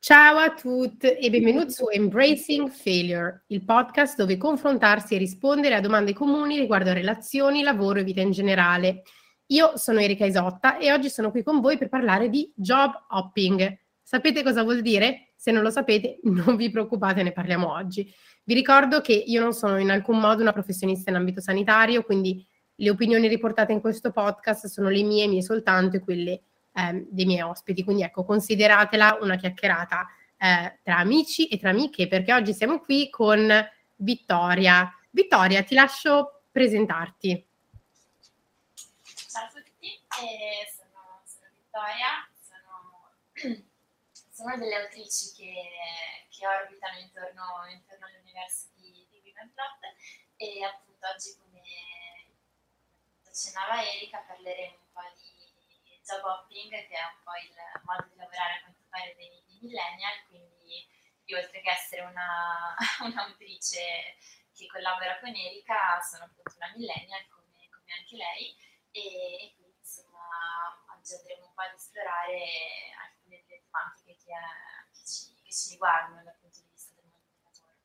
Ciao a tutti e benvenuti su Embracing Failure, il podcast dove confrontarsi e rispondere a domande comuni riguardo a relazioni, lavoro e vita in generale. Io sono Erika Isotta e oggi sono qui con voi per parlare di job hopping. Sapete cosa vuol dire? Se non lo sapete, non vi preoccupate, ne parliamo oggi. Vi ricordo che io non sono in alcun modo una professionista in ambito sanitario, quindi le opinioni riportate in questo podcast sono le mie, mie soltanto e quelle eh, dei miei ospiti. Quindi ecco, consideratela una chiacchierata eh, tra amici e tra amiche, perché oggi siamo qui con Vittoria. Vittoria, ti lascio presentarti. Ciao a tutti, eh, sono, sono, Vittoria, sono, sono, delle autrici che, che orbitano intorno, intorno all'universo di, di Women Plot e appunto oggi come accennava Erika parleremo un po' di job hopping, che è un po' il modo di lavorare a quanto pare dei, dei millennial, quindi io oltre che essere una, un'autrice che collabora con Erika, sono appunto una millennial come, come anche lei e, quindi insomma oggi andremo un po' ad esplorare alcune delle tematiche che, che, ci, che ci riguardano dal punto di vista del mondo del lavoro.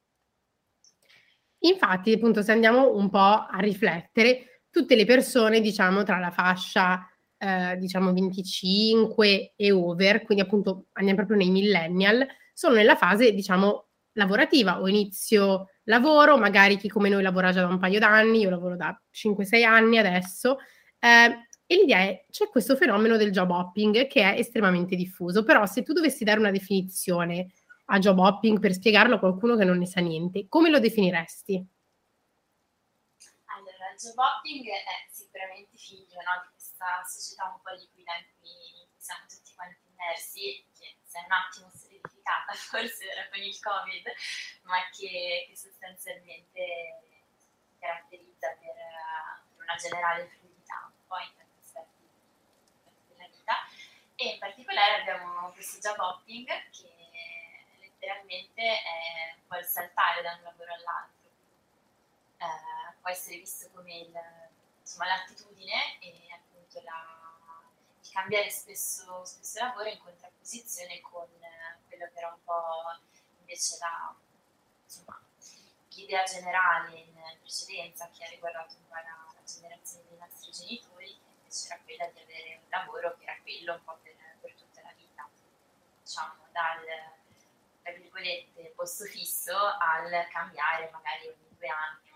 Infatti, appunto, se andiamo un po' a riflettere, tutte le persone, diciamo, tra la fascia eh, diciamo 25 e over, quindi appunto andiamo proprio nei millennial, sono nella fase diciamo lavorativa o inizio lavoro, magari chi come noi lavora già da un paio d'anni, io lavoro da 5-6 anni adesso, eh, e l'idea è, c'è questo fenomeno del job hopping che è estremamente diffuso, però se tu dovessi dare una definizione a job hopping per spiegarlo a qualcuno che non ne sa niente, come lo definiresti? Allora, il job hopping è sicuramente figlio no, questa società un po' liquida in cui siamo tutti quanti immersi, che si è un attimo solidificata forse era con il Covid, ma che, che sostanzialmente caratterizza per, per, una generale fluidità un po' in tanti aspetti della vita. E in particolare abbiamo questo job hopping che letteralmente è un po' il saltare da un lavoro all'altro. Eh, può essere visto come il, insomma, l'attitudine e appunto la, il cambiare spesso, spesso lavoro in contrapposizione con quello che era un po' invece la, insomma, l'idea generale in precedenza che ha riguardato un po' la, la generazione dei nostri genitori, che invece era quella di avere un lavoro che era quello un po' per, per tutta la vita, diciamo dal tra virgolette posto fisso al cambiare magari ogni due anni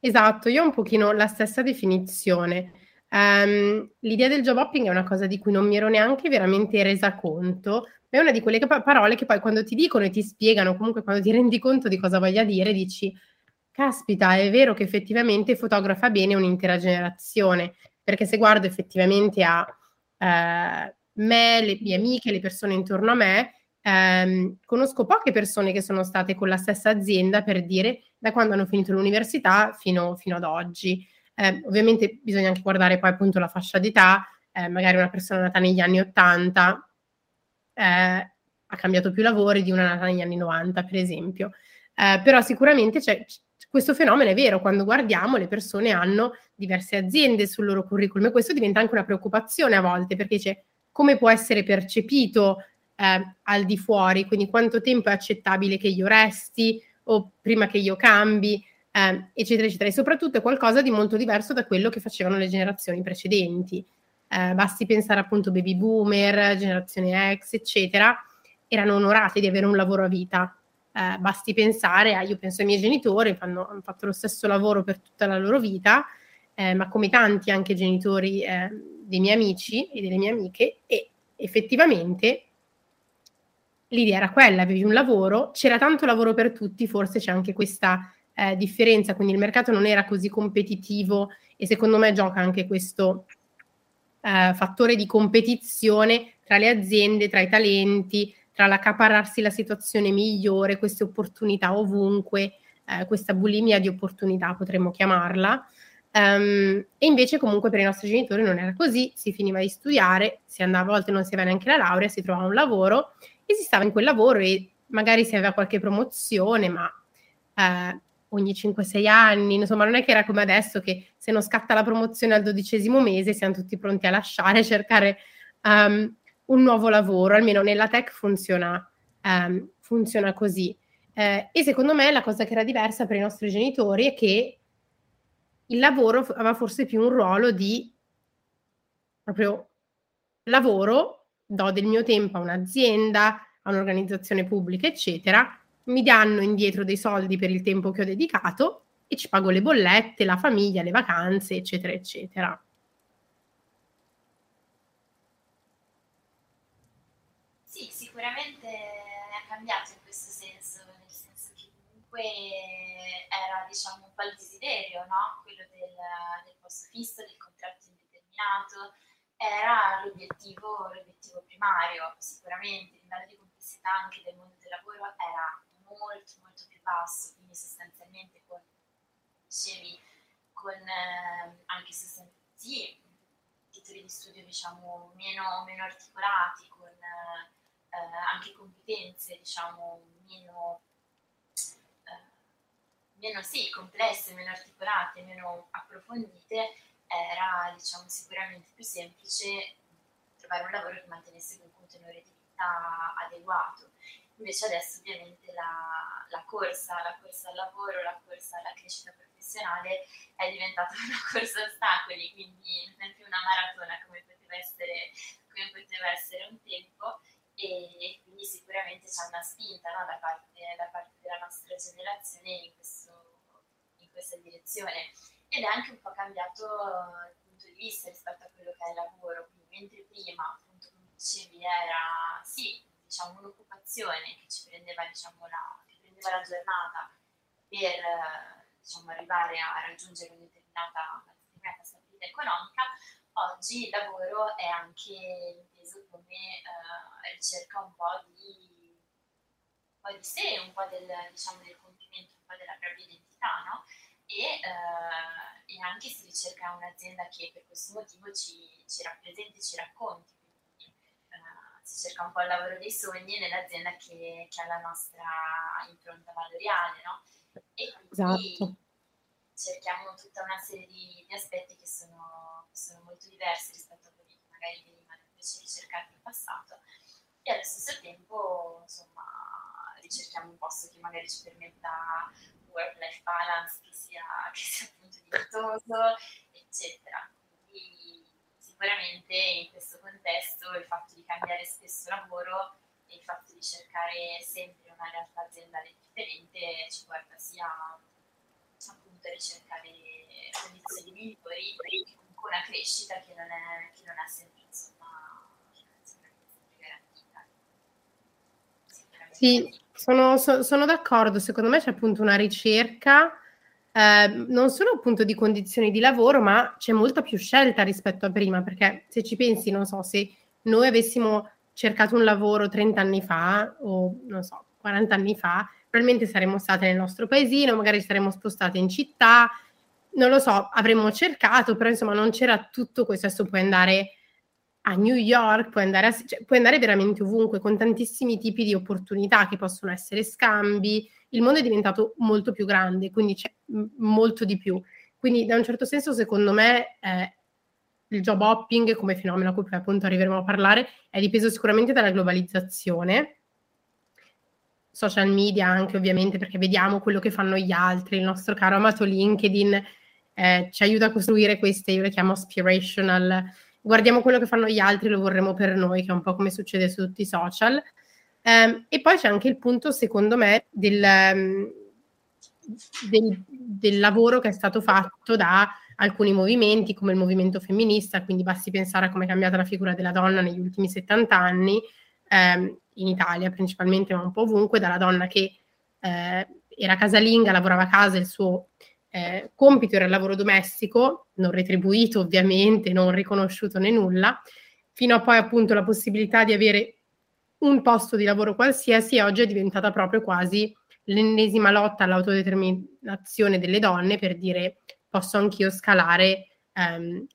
Esatto, io ho un pochino la stessa definizione. Um, l'idea del job hopping è una cosa di cui non mi ero neanche veramente resa conto, ma è una di quelle parole che poi quando ti dicono e ti spiegano, comunque quando ti rendi conto di cosa voglia dire, dici, caspita, è vero che effettivamente fotografa bene un'intera generazione, perché se guardo effettivamente a eh, me, le mie amiche, le persone intorno a me, ehm, conosco poche persone che sono state con la stessa azienda per dire da quando hanno finito l'università fino, fino ad oggi. Eh, ovviamente bisogna anche guardare poi appunto la fascia d'età, eh, magari una persona nata negli anni 80 eh, ha cambiato più lavori di una nata negli anni 90, per esempio. Eh, però sicuramente c'è, questo fenomeno è vero, quando guardiamo le persone hanno diverse aziende sul loro curriculum e questo diventa anche una preoccupazione a volte perché c'è come può essere percepito eh, al di fuori, quindi quanto tempo è accettabile che io resti, o prima che io cambi, eh, eccetera, eccetera. E soprattutto è qualcosa di molto diverso da quello che facevano le generazioni precedenti. Eh, basti pensare appunto baby boomer, generazione X, eccetera, erano onorati di avere un lavoro a vita. Eh, basti pensare a, io penso ai miei genitori, fanno, hanno fatto lo stesso lavoro per tutta la loro vita, eh, ma come tanti anche genitori eh, dei miei amici e delle mie amiche, e effettivamente l'idea era quella, avevi un lavoro, c'era tanto lavoro per tutti, forse c'è anche questa eh, differenza, quindi il mercato non era così competitivo e secondo me gioca anche questo eh, fattore di competizione tra le aziende, tra i talenti, tra l'accaparrarsi la situazione migliore, queste opportunità ovunque, eh, questa bulimia di opportunità potremmo chiamarla. Um, e invece comunque per i nostri genitori non era così, si finiva di studiare, si andava a volte non si aveva neanche la laurea, si trovava un lavoro e si stava in quel lavoro e magari si aveva qualche promozione, ma eh, ogni 5-6 anni, insomma non è che era come adesso che se non scatta la promozione al dodicesimo mese siamo tutti pronti a lasciare, cercare um, un nuovo lavoro, almeno nella tech funziona, um, funziona così. Eh, e secondo me la cosa che era diversa per i nostri genitori è che il lavoro aveva forse più un ruolo di proprio lavoro, do del mio tempo a un'azienda, a un'organizzazione pubblica, eccetera, mi danno indietro dei soldi per il tempo che ho dedicato e ci pago le bollette, la famiglia, le vacanze, eccetera, eccetera. Sì, sicuramente è cambiato in questo senso, nel senso che comunque era diciamo un po' il desiderio, no? quello del, del posto fisso, del contratto indeterminato, era l'obiettivo, l'obiettivo primario, sicuramente. Il livello di complessità anche del mondo del lavoro era molto molto più basso, quindi sostanzialmente con, dicevi, con eh, anche sì, titoli di studio diciamo meno, meno articolati, con eh, anche competenze diciamo meno, eh, meno sì, complesse, meno articolate, meno approfondite, era diciamo, sicuramente più semplice trovare un lavoro che mantenesse un contenore di vita adeguato. Invece adesso ovviamente la, la, corsa, la corsa al lavoro, la corsa alla crescita professionale è diventata una corsa a ostacoli, quindi non è più una maratona come poteva essere, come poteva essere un tempo e, quindi sicuramente c'è una spinta no, da, parte, da, parte, della nostra generazione in, questo, in questa direzione ed è anche un po' cambiato il punto di vista rispetto a quello che è il lavoro, quindi mentre prima, appunto, come dicevi, era sì, diciamo, un'occupazione che ci prendeva, diciamo, la, prendeva la giornata per diciamo, arrivare a raggiungere una determinata, una determinata stabilità economica, oggi il lavoro è anche inteso come eh, ricerca un po' di, un po' di sé, un po' del, diciamo, del compimento, un po' della propria identità, no? E, eh, e, anche si ricerca un'azienda che per questo motivo ci, ci rappresenti, ci racconti. Quindi, eh, si cerca un po' il lavoro dei sogni nell'azienda che, che ha la nostra impronta valoriale, no? E quindi esatto. cerchiamo tutta una serie di, di aspetti che sono, sono, molto diversi rispetto a quelli che magari venivano invece ricercati in passato e allo stesso tempo, insomma, ricerchiamo un posto che magari ci permetta work-life balance che sia, che sia appunto dignitoso, eccetera. Quindi sicuramente in questo contesto il fatto di cambiare spesso lavoro e il fatto di cercare sempre una realtà aziendale differente ci porta sia appunto a ricercare condizioni migliori e comunque una crescita che non è, che non è sempre insomma, sempre garantita. Sì, sono, so, sono, d'accordo, secondo me c'è appunto una ricerca eh, non solo appunto di condizioni di lavoro, ma c'è molta più scelta rispetto a prima, perché se ci pensi, non so, se noi avessimo cercato un lavoro 30 anni fa o non so, 40 anni fa, probabilmente saremmo state nel nostro paesino, magari saremmo spostate in città, non lo so, avremmo cercato, però insomma non c'era tutto questo, adesso puoi andare a New York, puoi andare, a, cioè, puoi andare veramente ovunque con tantissimi tipi di opportunità che possono essere scambi. Il mondo è diventato molto più grande, quindi c'è molto di più. Quindi da un certo senso, secondo me, eh, il job hopping come fenomeno a cui poi appunto arriveremo a parlare è dipeso sicuramente dalla globalizzazione, social media anche ovviamente perché vediamo quello che fanno gli altri, il nostro caro amato LinkedIn eh, ci aiuta a costruire queste, io le chiamo aspirational guardiamo quello che fanno gli altri, lo vorremmo per noi, che è un po' come succede su tutti i social. Um, e poi c'è anche il punto, secondo me, del, um, del, del, lavoro che è stato fatto da alcuni movimenti, come il movimento femminista, quindi basti pensare a come è cambiata la figura della donna negli ultimi 70 anni, um, in Italia principalmente, ma un po' ovunque, dalla donna che eh, era casalinga, lavorava a casa, il suo eh, compito era il lavoro domestico, non retribuito ovviamente, non riconosciuto né nulla, fino a poi appunto la possibilità di avere un posto di lavoro qualsiasi oggi è diventata proprio quasi l'ennesima lotta all'autodeterminazione delle donne per dire posso anch'io scalare um,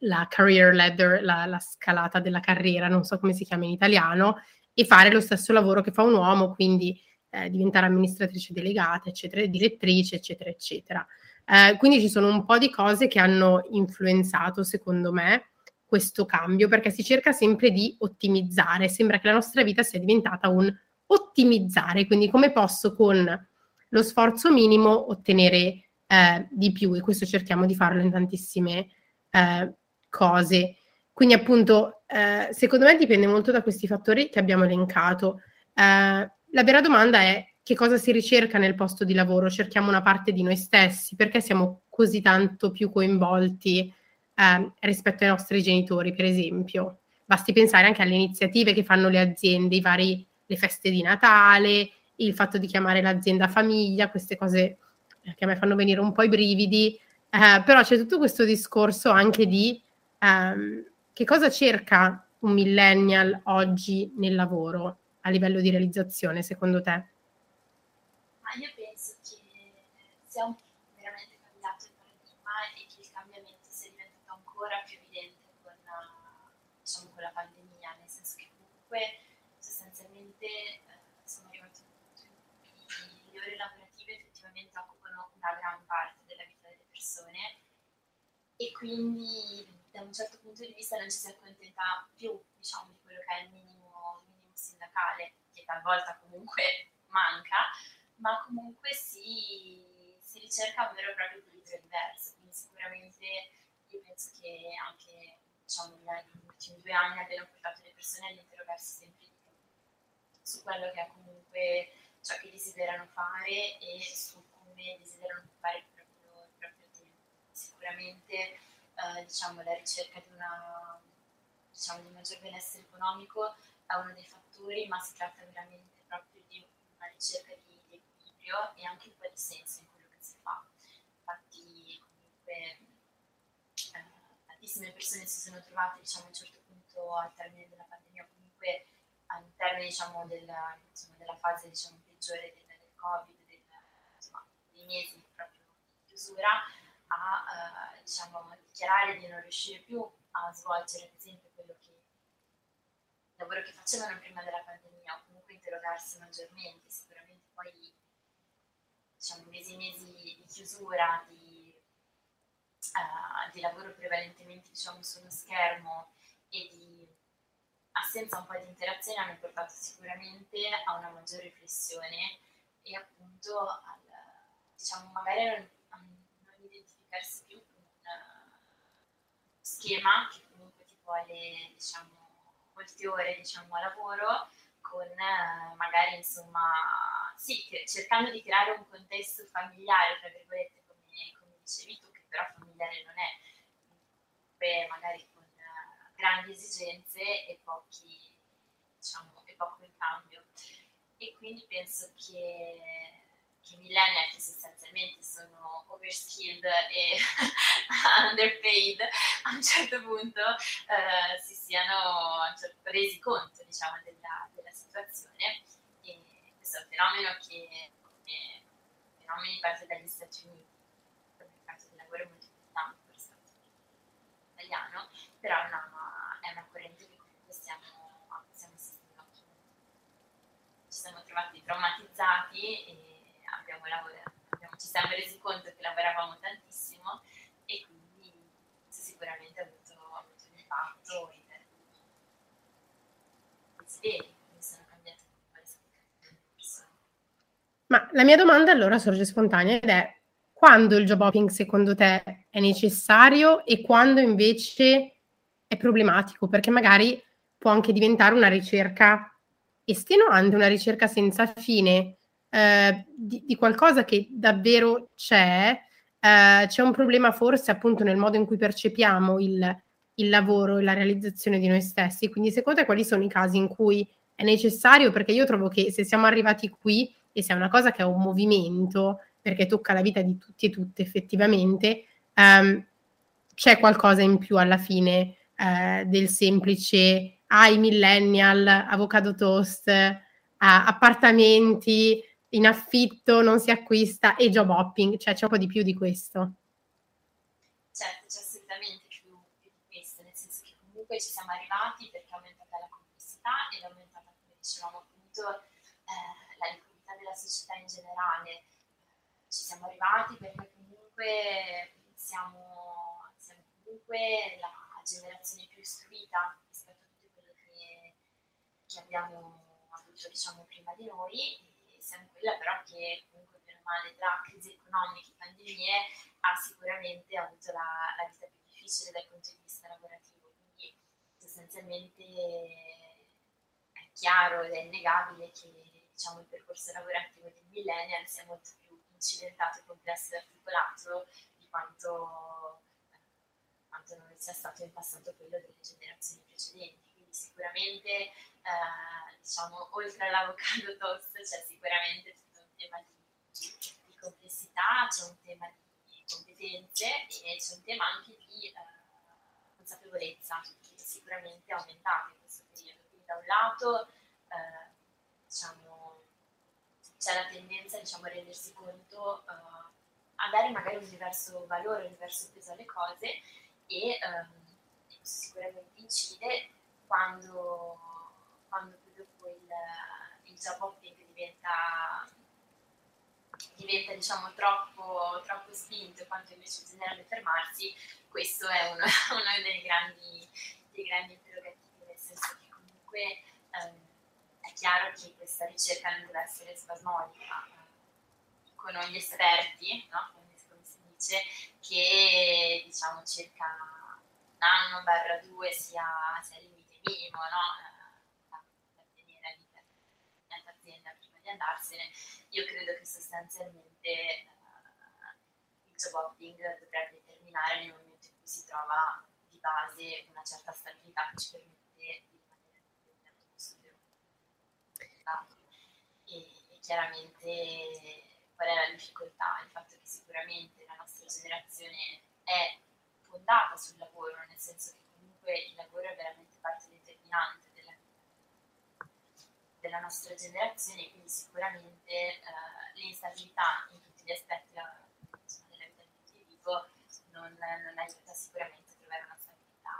la career ladder, la, la, scalata della carriera, non so come si chiama in italiano, e fare lo stesso lavoro che fa un uomo, quindi eh, diventare amministratrice delegata, eccetera, direttrice, eccetera, eccetera. Eh, quindi ci sono un po' di cose che hanno influenzato, secondo me, questo cambio perché si cerca sempre di ottimizzare, sembra che la nostra vita sia diventata un ottimizzare, quindi come posso con lo sforzo minimo ottenere eh, di più e questo cerchiamo di farlo in tantissime eh, cose. Quindi appunto, eh, secondo me dipende molto da questi fattori che abbiamo elencato. Eh, la vera domanda è che cosa si ricerca nel posto di lavoro? Cerchiamo una parte di noi stessi, perché siamo così tanto più coinvolti eh, rispetto ai nostri genitori, per esempio. Basti pensare anche alle iniziative che fanno le aziende, vari, le feste di Natale, il fatto di chiamare l'azienda famiglia, queste cose che a me fanno venire un po' i brividi, eh, però c'è tutto questo discorso anche di ehm, che cosa cerca un millennial oggi nel lavoro a livello di realizzazione, secondo te? Ma io penso che sia un veramente cambiato il paradigma e che il cambiamento sia diventato ancora più evidente con, diciamo, con la pandemia, nel senso che comunque sostanzialmente eh, sono arrivati a un punto in cui le ore lavorative effettivamente occupano una gran parte della vita delle persone e quindi da un certo punto di vista non ci si accontenta più diciamo, di quello che è il minimo, talvolta comunque manca, ma comunque si, si ricerca un vero e proprio equilibrio diverso. Quindi sicuramente io penso che anche diciamo, negli ultimi due anni abbiano portato le persone ad interrogarsi sempre di più su quello che è comunque ciò che desiderano fare e su come desiderano fare il proprio, il proprio tempo. Sicuramente eh, diciamo, la ricerca di, una, diciamo, di un maggior benessere economico è uno dei fattori, ma si tratta veramente proprio di una ricerca di, di equilibrio e anche po' di senso in quello che si fa. Infatti, comunque, eh, tantissime persone si sono trovate diciamo, a un certo punto al termine della pandemia, comunque al termine diciamo, della, insomma, della, fase diciamo, peggiore del, del Covid, del, insomma, dei mesi proprio di chiusura, a eh, diciamo, dichiarare di non riuscire più a svolgere, ad esempio, quello che lavoro che facevano prima della pandemia, o comunque interrogarsi maggiormente, sicuramente poi diciamo, mesi e mesi di chiusura, di, uh, di lavoro prevalentemente diciamo, sullo schermo e di assenza un po' di interazione hanno portato sicuramente a una maggiore riflessione e appunto al, diciamo, magari non, a non identificarsi più con un schema che comunque ti vuole diciamo, molte ore diciamo, a lavoro con eh, magari insomma sì, cercando di creare un contesto familiare, tra virgolette, come, come dicevi tu, che però familiare non è, Beh, magari con uh, grandi esigenze e, pochi, diciamo, e poco in cambio. E quindi penso che i millennial sostanzialmente sono overskilled e underpaid a un certo punto eh, si siano resi conto diciamo, della, della, situazione. E questo è un fenomeno che come fenomeni parte dagli Stati Uniti il mercato del lavoro è molto importante per rispetto italiano però è una, è una corrente che comunque stiamo, stiamo assistendo ci siamo trovati traumatizzati e lavorato, abbiamo, ci siamo resi conto che lavoravamo tantissimo e quindi sicuramente ha avuto, avuto un impatto in desideri, quindi sono cambiate un po' le persone. Ma la mia domanda allora sorge spontanea ed è quando il job hopping secondo te è necessario e quando invece è problematico? Perché magari può anche diventare una ricerca estenuante, una ricerca senza fine, eh, di, di, qualcosa che davvero c'è, eh, c'è un problema forse appunto nel modo in cui percepiamo il, il lavoro e la realizzazione di noi stessi. Quindi secondo te quali sono i casi in cui è necessario? Perché io trovo che se siamo arrivati qui e se è una cosa che è un movimento, perché tocca la vita di tutti e tutte effettivamente, ehm, c'è qualcosa in più alla fine eh, del semplice ai ah, millennial, avocado toast, eh, appartamenti, in affitto, non si acquista e job hopping, cioè c'è un po' di più di questo. Certo, c'è assolutamente più, più di questo, nel senso che comunque ci siamo arrivati perché è aumentata la complessità ed è aumentata, come dicevamo appunto, eh, la liquidità della società in generale. Ci siamo arrivati perché comunque siamo, siamo comunque la, generazione più istruita rispetto a tutto quello che, che abbiamo avuto diciamo, prima di noi, e siamo quella però che comunque per male tra crisi economiche e pandemie ha sicuramente avuto la, la vita più difficile dal punto di vista lavorativo, quindi sostanzialmente è chiaro ed è innegabile che diciamo, il percorso lavorativo del millennial sia molto più incidentato, complesso e articolato di quanto, quanto non sia stato in passato quello delle generazioni precedenti. Sicuramente, eh, diciamo, oltre all'avocado toast c'è sicuramente tutto un tema di, di complessità, c'è un tema di competenze e c'è un tema anche di eh, consapevolezza che sicuramente è aumentato in questo periodo. Quindi da un lato eh, diciamo, c'è la tendenza diciamo, a rendersi conto, uh, a dare magari un diverso valore, un diverso peso alle cose e um, questo sicuramente incide quando, quando dopo il, il job hopping diventa, diventa diciamo, troppo, troppo spinto quanto invece bisognerebbe fermarsi, questo è uno, uno dei, grandi, dei grandi interrogativi, nel senso che comunque um, è chiaro che questa ricerca non deve essere spasmodica. Dicono gli esperti, no? come, si dice, che diciamo circa un anno barra due sia, sia il minimo no? da, da tenere all'interno dell'azienda prima di andarsene. Io credo che sostanzialmente uh, il job hopping dovrebbe terminare nel momento in cui si trova di base una certa stabilità che ci permette e, e chiaramente qual è la difficoltà? Il fatto che sicuramente la nostra generazione è fondata sul lavoro, nel senso che comunque il lavoro è veramente parte determinante della, della nostra generazione, quindi sicuramente eh, l'instabilità in tutti gli aspetti della, della vita del individuo non, non aiuta sicuramente a trovare una stabilità.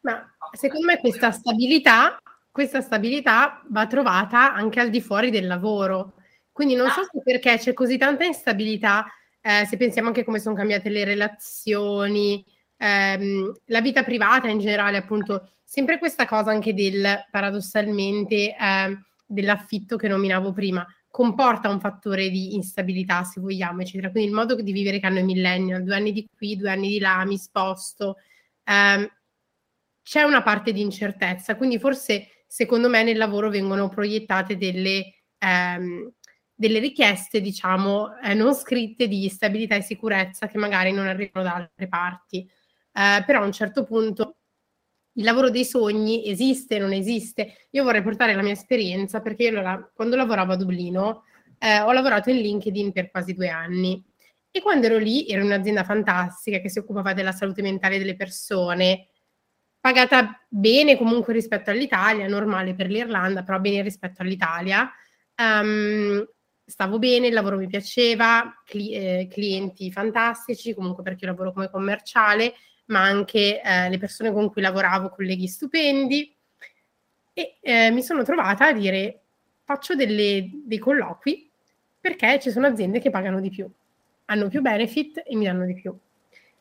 Ma secondo me questa stabilità questa stabilità va trovata anche al di fuori del lavoro. Quindi non so se perché c'è così tanta instabilità, eh, se pensiamo anche come sono cambiate le relazioni, ehm, la vita privata in generale, appunto, sempre questa cosa anche del, paradossalmente, eh, dell'affitto che nominavo prima, comporta un fattore di instabilità, se vogliamo, eccetera. Quindi il modo di vivere che hanno i millennial, due anni di qui, due anni di là, mi sposto, ehm, c'è una parte di incertezza, quindi forse secondo me nel lavoro vengono proiettate delle, ehm, delle richieste, diciamo, eh, non scritte di stabilità e sicurezza che magari non arrivano da altre parti. Eh, però a un certo punto il lavoro dei sogni esiste, non esiste. Io vorrei portare la mia esperienza perché allora, quando lavoravo a Dublino eh, ho lavorato in LinkedIn per quasi due anni e quando ero lì in un'azienda fantastica che si occupava della salute mentale delle persone, pagata bene comunque rispetto all'Italia, normale per l'Irlanda, però bene rispetto all'Italia. Um, stavo bene, il lavoro mi piaceva, cli- eh, clienti fantastici, comunque perché io lavoro come commerciale, ma anche eh, le persone con cui lavoravo, colleghi stupendi. E eh, mi sono trovata a dire faccio delle, dei colloqui perché ci sono aziende che pagano di più, hanno più benefit e mi danno di più.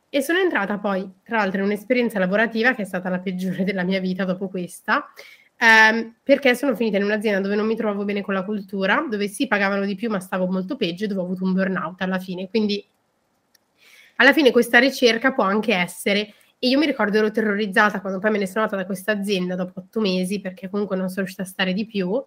E sono entrata poi, tra l'altro, in un'esperienza lavorativa che è stata la peggiore della mia vita dopo questa, ehm, perché sono finita in un'azienda dove non mi trovavo bene con la cultura, dove sì pagavano di più ma stavo molto peggio e dove ho avuto un burnout alla fine. Quindi alla fine questa ricerca può anche essere, e io mi ricordo ero terrorizzata quando poi me ne sono andata da questa azienda dopo otto mesi, perché comunque non sono riuscita a stare di più,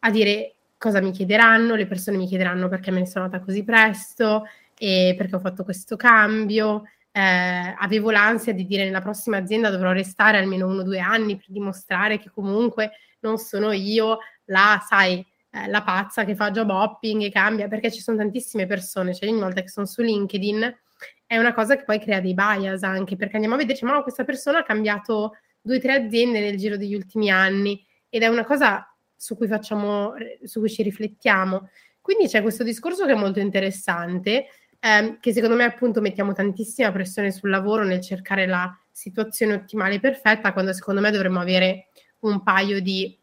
a dire cosa mi chiederanno, le persone mi chiederanno perché me ne sono andata così presto, e perché ho fatto questo cambio. Eh, avevo l'ansia di dire nella prossima azienda dovrò restare almeno uno o due anni per dimostrare che comunque non sono io la, sai, eh, la pazza che fa job hopping e cambia, perché ci sono tantissime persone, cioè ogni volta che sono su LinkedIn è una cosa che poi crea dei bias anche, perché andiamo a vedere, ma questa persona ha cambiato due o tre aziende nel giro degli ultimi anni ed è una cosa su cui facciamo, su cui ci riflettiamo. Quindi c'è questo discorso che è molto interessante, ehm, che secondo me appunto mettiamo tantissima pressione sul lavoro nel cercare la situazione ottimale e perfetta, quando secondo me dovremmo avere un paio di,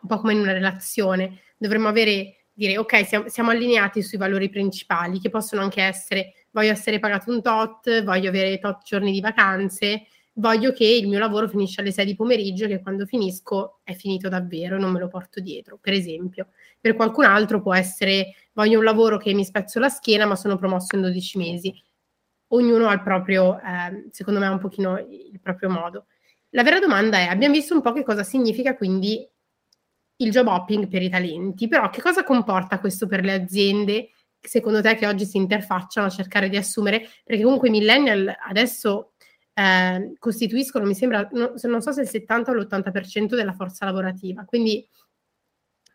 un po' come in una relazione, dovremmo avere, dire ok, siamo, siamo allineati sui valori principali, che possono anche essere voglio essere pagato un tot, voglio avere tot giorni di vacanze, voglio che il mio lavoro finisca alle 6 di pomeriggio, che quando finisco è finito davvero, non me lo porto dietro, per esempio. Per qualcun altro può essere voglio un lavoro che mi spezzo la schiena, ma sono promosso in 12 mesi. Ognuno ha il proprio, eh, secondo me, un pochino il proprio modo. La vera domanda è, abbiamo visto un po' che cosa significa quindi il job hopping per i talenti, però che cosa comporta questo per le aziende, secondo te, che oggi si interfacciano a cercare di assumere? Perché comunque i millennial adesso eh, costituiscono, mi sembra, no, non so se il 70 o l'80% della forza lavorativa, quindi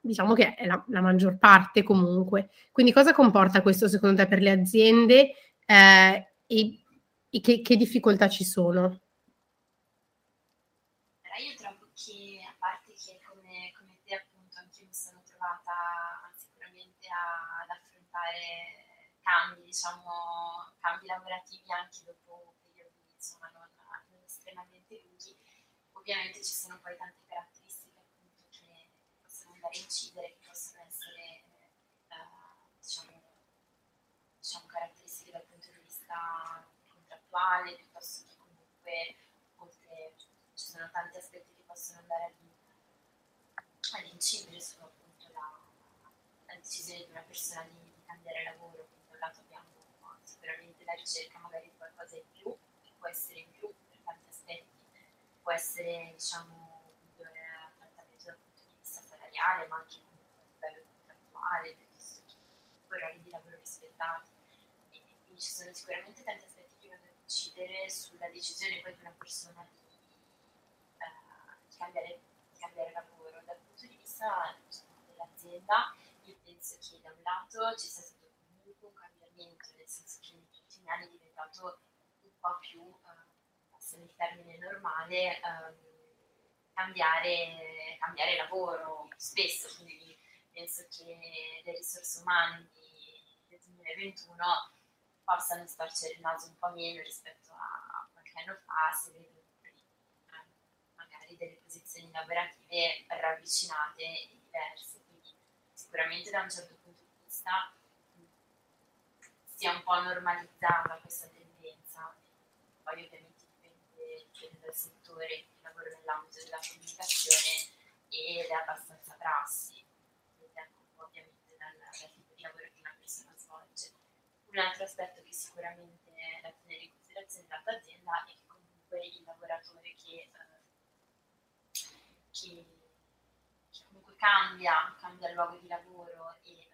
diciamo che è la, la, maggior parte comunque. Quindi cosa comporta questo secondo te per le aziende eh, e, e che, che difficoltà ci sono? Cambi, diciamo, cambi lavorativi anche dopo periodi insomma, non, non estremamente lunghi, ovviamente ci sono poi tante caratteristiche appunto che possono andare a incidere, che possono essere eh, diciamo, diciamo, caratteristiche dal punto di vista contrattuale, piuttosto che comunque oltre ci sono tanti aspetti che possono andare ad, incidere su appunto la, la decisione di una persona di cambiare lavoro lato abbiamo sicuramente la ricerca magari di qualcosa in più, che può essere in più per tanti aspetti, può essere diciamo un trattamento dal punto di vista salariale, ma anche a livello contrattuale, piuttosto che orari di lavoro rispettati. Quindi ci sono sicuramente tanti aspetti che vanno a incidere sulla decisione poi di una persona di, uh, di, cambiare, di cambiare, lavoro. Dal punto di vista diciamo, dell'azienda, io penso che da un lato ci sia stato cambiamento, nel senso che negli ultimi anni è diventato un po' più, eh, il termine normale, eh, cambiare, cambiare, lavoro spesso, quindi penso che le risorse umane del 2021 possano starci il naso un po' meno rispetto a qualche anno fa, se vedono magari delle posizioni lavorative ravvicinate e diverse. Sicuramente da un certo punto di vista sia un po' normalizzata questa tendenza. Poi ovviamente dipende, dipende dal settore, chi lavora nell'ambito della comunicazione ed è abbastanza prassi, dipende ovviamente dal, dal tipo di lavoro che una persona svolge. Un altro aspetto che sicuramente è da tenere in considerazione dall'azienda azienda è che comunque il lavoratore che, eh, che, cambia, cambia luogo di lavoro e eh,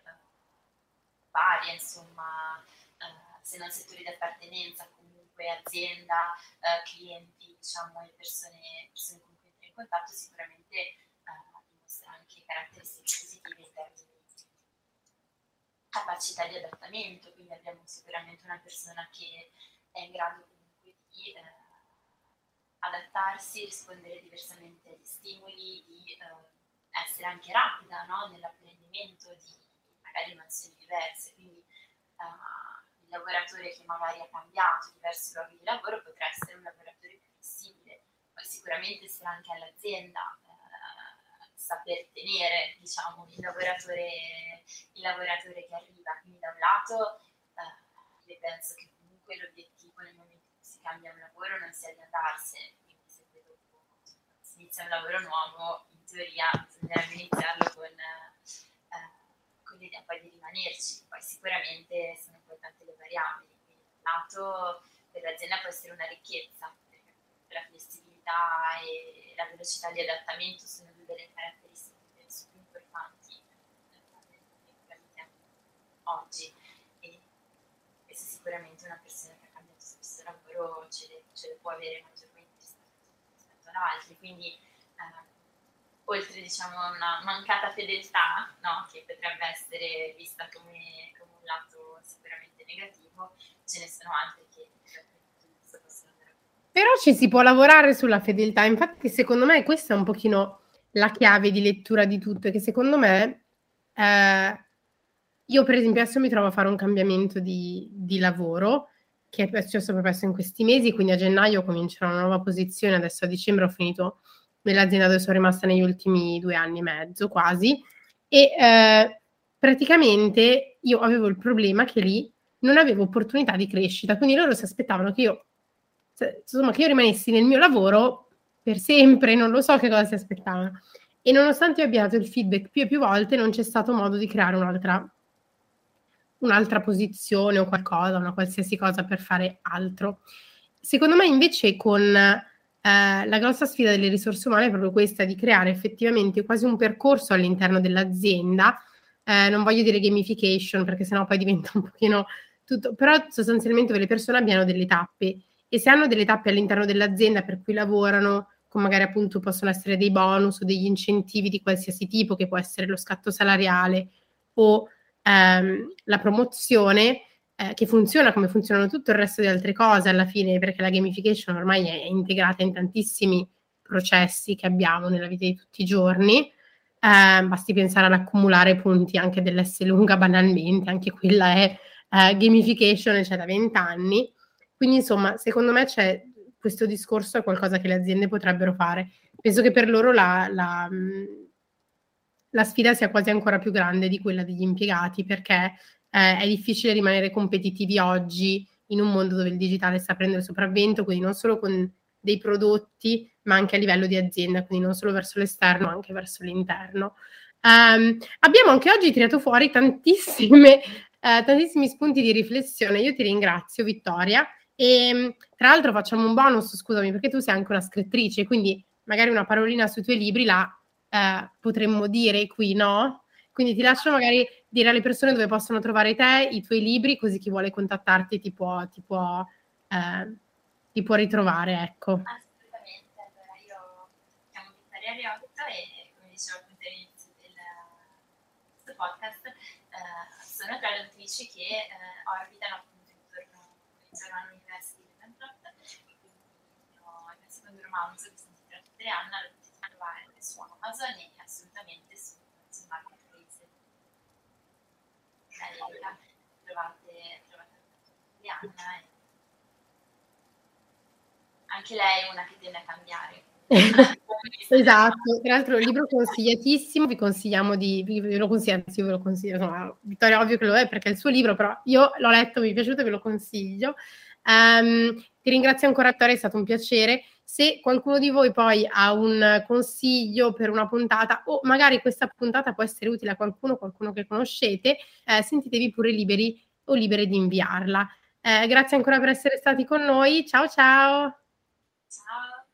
varia, insomma, eh, se non settori di appartenenza, comunque azienda, eh, clienti, diciamo, e persone, persone con cui entra in contatto, sicuramente eh, anche caratteristiche positive in termini di capacità di adattamento, quindi abbiamo sicuramente una persona che è in grado comunque di eh, adattarsi, rispondere diversamente agli stimoli, di eh, essere anche rapida no? nell'apprendimento di magari mansioni diverse, quindi uh, il lavoratore che magari ha cambiato diversi luoghi di lavoro potrà essere un lavoratore più flessibile, poi sicuramente sarà anche all'azienda uh, saper tenere diciamo, il, lavoratore, il lavoratore che arriva, quindi da un lato uh, io penso che comunque l'obiettivo nel momento in cui si cambia un lavoro non sia di andarsene, quindi se poi dopo si inizia un lavoro nuovo, in teoria bisognerebbe iniziarlo con con l'idea poi di rimanerci. Poi sicuramente sono poi tante le variabili, quindi lato per l'azienda può essere una ricchezza, perché la flessibilità e la velocità di adattamento sono due delle caratteristiche penso più importanti oggi. E questa è sicuramente una persona che ha cambiato spesso lavoro ce le, ce le può avere maggiormente rispetto, ad altri. Quindi eh, oltre diciamo a una mancata fedeltà, no? che potrebbe essere vista come, come, un lato sicuramente negativo, ce ne sono altri che possono andare Però ci si può lavorare sulla fedeltà, infatti secondo me questa è un pochino la chiave di lettura di tutto, che secondo me eh, io per esempio adesso mi trovo a fare un cambiamento di, di lavoro che è successo proprio in questi mesi, quindi a gennaio comincerò una nuova posizione, adesso a dicembre ho finito nell'azienda dove sono rimasta negli ultimi due anni e mezzo quasi e eh, praticamente io avevo il problema che lì non avevo opportunità di crescita, quindi loro si aspettavano che io, insomma, che io rimanessi nel mio lavoro per sempre, non lo so che cosa si aspettavano. E nonostante io abbia dato il feedback più e più volte, non c'è stato modo di creare un'altra, un'altra posizione o qualcosa, una qualsiasi cosa per fare altro. Secondo me invece con eh, la grossa sfida delle risorse umane è proprio questa di creare effettivamente quasi un percorso all'interno dell'azienda. Eh, non voglio dire gamification perché sennò poi diventa un pochino tutto, però sostanzialmente le persone abbiano delle tappe e se hanno delle tappe all'interno dell'azienda per cui lavorano, con magari appunto possono essere dei bonus o degli incentivi di qualsiasi tipo, che può essere lo scatto salariale o ehm, la promozione, eh, che funziona come funzionano tutto il resto di altre cose alla fine, perché la gamification ormai è integrata in tantissimi processi che abbiamo nella vita di tutti i giorni. Eh, basti pensare ad accumulare punti anche dell'S lunga banalmente, anche quella è eh, gamification, c'è da vent'anni. Quindi insomma, secondo me c'è questo discorso è qualcosa che le aziende potrebbero fare. Penso che per loro la, la, la sfida sia quasi ancora più grande di quella degli impiegati perché eh, è difficile rimanere competitivi oggi in un mondo dove il digitale sta prendendo il sopravvento, quindi non solo con dei prodotti, ma anche a livello di azienda, quindi non solo verso l'esterno, ma anche verso l'interno. Um, abbiamo anche oggi tirato fuori tantissime, eh, tantissimi spunti di riflessione. Io ti ringrazio, Vittoria. E tra l'altro facciamo un bonus, scusami, perché tu sei anche una scrittrice, quindi magari una parolina sui tuoi libri la eh, potremmo dire qui, no? Quindi ti lascio magari dire alle persone dove possono trovare te, i tuoi libri, così chi vuole contattarti ti può, ti può, eh, ti può ritrovare, ecco. Assolutamente, allora io chiamo Vittoria Riotta e come dicevo appunto all'inizio del podcast, eh, sono tra le autrici che eh, orbitano appunto intorno al University Development, quindi il mio secondo romanzo che si intitola Triana lo potete trovare su Amazon e assolutamente su, su Market America, trovate, trovate Liana. Anche lei è una che tende a cambiare. esatto, tra l'altro il libro consigliatissimo, vi consigliamo di, vi lo consiglio, anzi ve lo consiglio, insomma, Vittoria ovvio che lo è perché è il suo libro, però io l'ho letto, mi è piaciuto e ve lo consiglio. Um, ti ringrazio ancora Vittoria, è stato un piacere. Se qualcuno di voi poi ha un consiglio per una puntata o magari questa puntata può essere utile a qualcuno, qualcuno che conoscete, eh, sentitevi pure liberi o libere di inviarla. Eh, grazie ancora per essere stati con noi. Ciao ciao. Ciao.